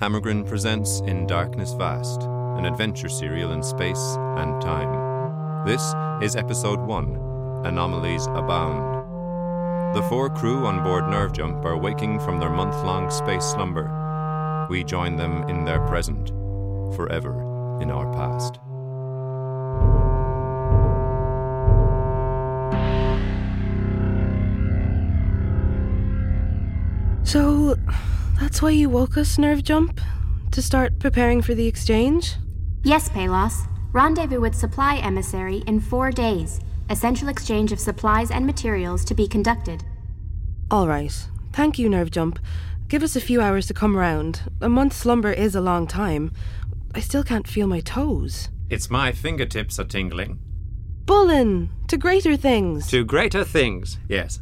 Hammergrin presents In Darkness Vast, an adventure serial in space and time. This is episode 1 Anomalies Abound. The four crew on board Nerve Jump are waking from their month long space slumber. We join them in their present, forever in our past. So, that's why you woke us, Nerve Jump? To start preparing for the exchange? Yes, Palos. Rendezvous with supply emissary in four days. Essential exchange of supplies and materials to be conducted. All right. Thank you, Nerve Jump. Give us a few hours to come round. A month's slumber is a long time. I still can't feel my toes. It's my fingertips are tingling. Bullen! To greater things! To greater things, yes.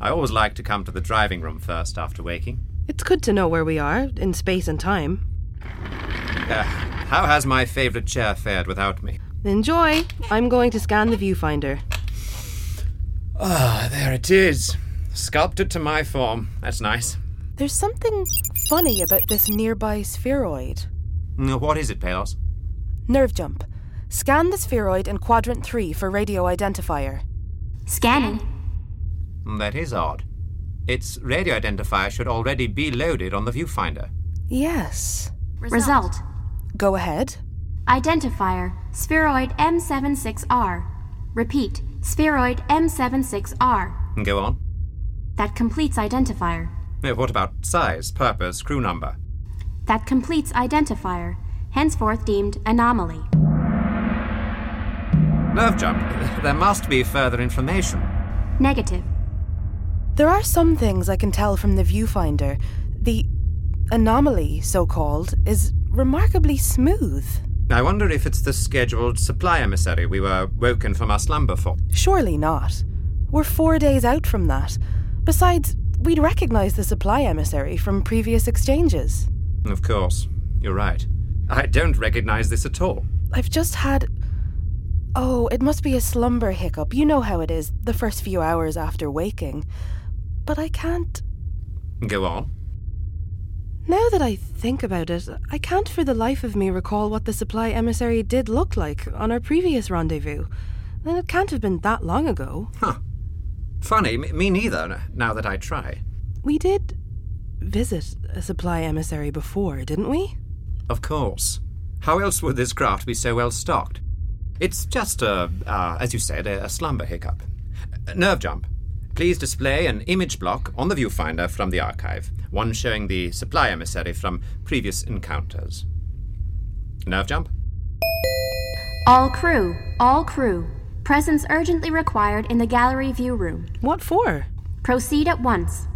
I always like to come to the driving room first after waking. It's good to know where we are, in space and time. Uh, how has my favourite chair fared without me? Enjoy! I'm going to scan the viewfinder. Ah, there it is. Sculpted to my form. That's nice. There's something funny about this nearby spheroid. What is it, Palos? Nerve jump. Scan the spheroid in quadrant 3 for radio identifier. Scanning. That is odd. Its radio identifier should already be loaded on the viewfinder. Yes. Result. Go ahead. Identifier Spheroid M76R. Repeat Spheroid M76R. Go on. That completes identifier. Uh, What about size, purpose, crew number? That completes identifier. Henceforth deemed anomaly. Nerve jump. There must be further information. Negative. There are some things I can tell from the viewfinder. The anomaly, so called, is remarkably smooth. I wonder if it's the scheduled supply emissary we were woken from our slumber for. Surely not. We're four days out from that. Besides, we'd recognize the supply emissary from previous exchanges. Of course, you're right. I don't recognize this at all. I've just had. Oh, it must be a slumber hiccup. You know how it is, the first few hours after waking. But I can't. Go on. Now that I think about it, I can't for the life of me recall what the supply emissary did look like on our previous rendezvous. And it can't have been that long ago. Huh. Funny, me neither, now that I try. We did visit a supply emissary before, didn't we? Of course. How else would this craft be so well stocked? It's just a, uh, as you said, a, a slumber hiccup. Uh, Nerve jump. Please display an image block on the viewfinder from the archive, one showing the supply emissary from previous encounters. Nerve jump? All crew. All crew. Presence urgently required in the gallery view room. What for? Proceed at once.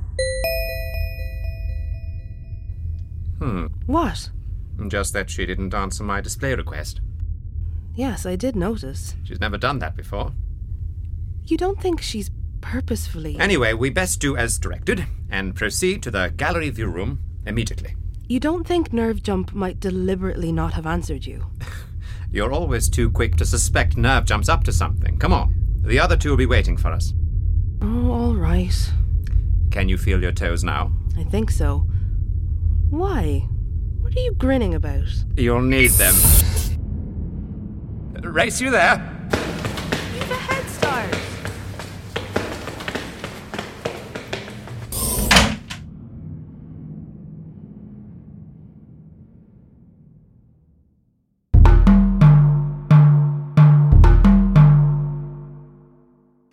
Hmm. What? Just that she didn't answer my display request. Yes, I did notice. She's never done that before. You don't think she's purposefully. Anyway, we best do as directed and proceed to the gallery view room immediately. You don't think Nerve Jump might deliberately not have answered you? You're always too quick to suspect Nerve jumps up to something. Come on. The other two will be waiting for us. Oh, all right. Can you feel your toes now? I think so. Why? What are you grinning about? You'll need them. Race you there. You've a head start!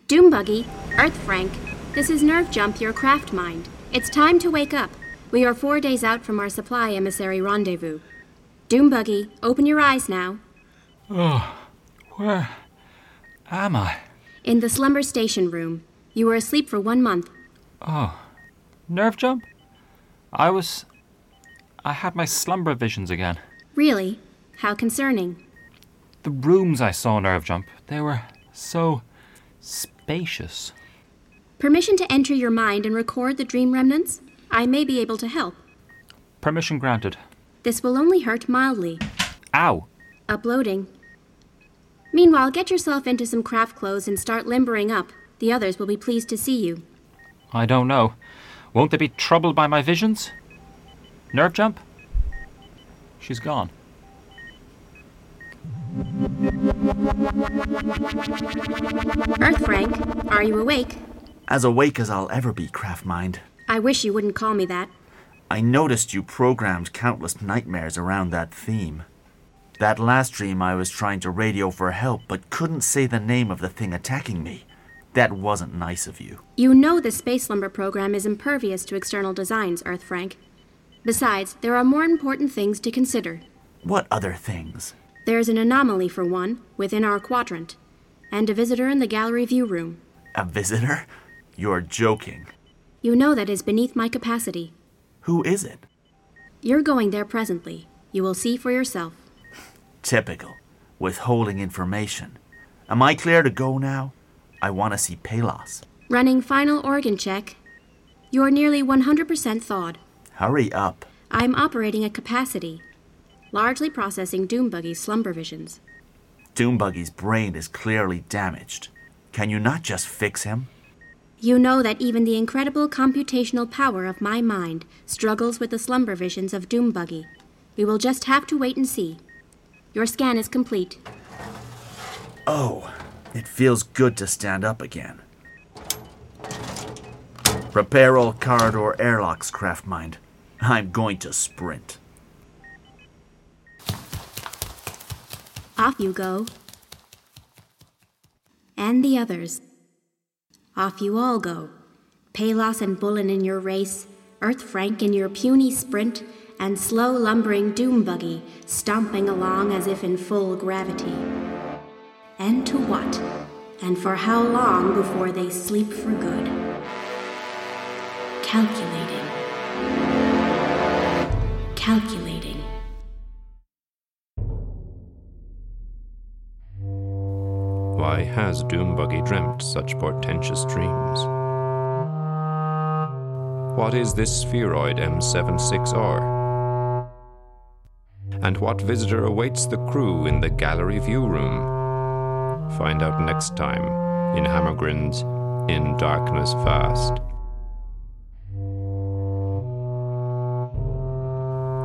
Doombuggy, Earth Frank, this is Nerve Jump, your craft mind. It's time to wake up. We are four days out from our supply emissary rendezvous. Doombuggy, open your eyes now. Ah. Where am I? In the slumber station room. You were asleep for one month. Oh. Nerve jump? I was. I had my slumber visions again. Really? How concerning. The rooms I saw nerve jump, they were so spacious. Permission to enter your mind and record the dream remnants? I may be able to help. Permission granted. This will only hurt mildly. Ow! Uploading. Meanwhile, get yourself into some craft clothes and start limbering up. The others will be pleased to see you. I don't know. Won't they be troubled by my visions? Nerve jump? She's gone. Earth Frank, are you awake? As awake as I'll ever be, Craftmind. I wish you wouldn't call me that. I noticed you programmed countless nightmares around that theme. That last dream, I was trying to radio for help, but couldn't say the name of the thing attacking me. That wasn't nice of you. You know the space slumber program is impervious to external designs, Earth Frank. Besides, there are more important things to consider. What other things? There's an anomaly, for one, within our quadrant, and a visitor in the gallery view room. A visitor? You're joking. You know that is beneath my capacity. Who is it? You're going there presently. You will see for yourself. Typical. Withholding information. Am I clear to go now? I want to see Palos. Running final organ check. You're nearly 100% thawed. Hurry up. I'm operating at capacity, largely processing Doombuggy's slumber visions. Doombuggy's brain is clearly damaged. Can you not just fix him? You know that even the incredible computational power of my mind struggles with the slumber visions of Doombuggy. We will just have to wait and see. Your scan is complete. Oh, it feels good to stand up again. Prepare all corridor airlocks, Craftmind. I'm going to sprint. Off you go. And the others. Off you all go. Palos and Bullen in your race, Earth Frank in your puny sprint, and slow lumbering Doombuggy stomping along as if in full gravity. And to what? And for how long before they sleep for good? Calculating. Calculating. Why has Doombuggy dreamt such portentous dreams? What is this spheroid M76R? And what visitor awaits the crew in the gallery view room? Find out next time in Hammergrin's In Darkness Vast.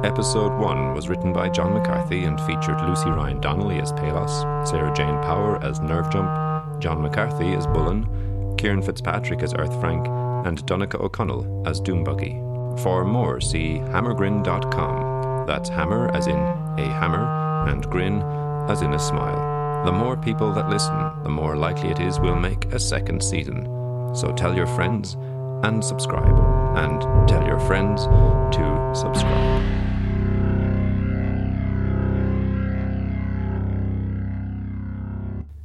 Episode 1 was written by John McCarthy and featured Lucie Ryan Donnelly as Palos, Sara-Jane Power as Nerve Jump, John McCarthy as Bullen, Ciaran Fitzpatrick as Earth Frank, and Donnchadh O Conaill as Doombuggy. For more, see hammergrin.com. That's hammer as in a hammer, and grin as in a smile. The more people that listen, the more likely it is we'll make a second season. So tell your friends and subscribe, and tell your friends to subscribe.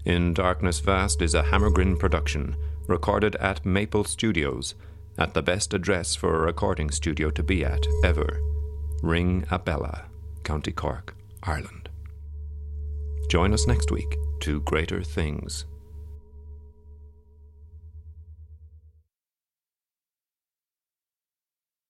In Darkness Vast is a Hammergrin production, recorded at Maple Studios, at the best address for a recording studio to be at ever Ringabella, County Cork, Ireland. Join us next week to greater things.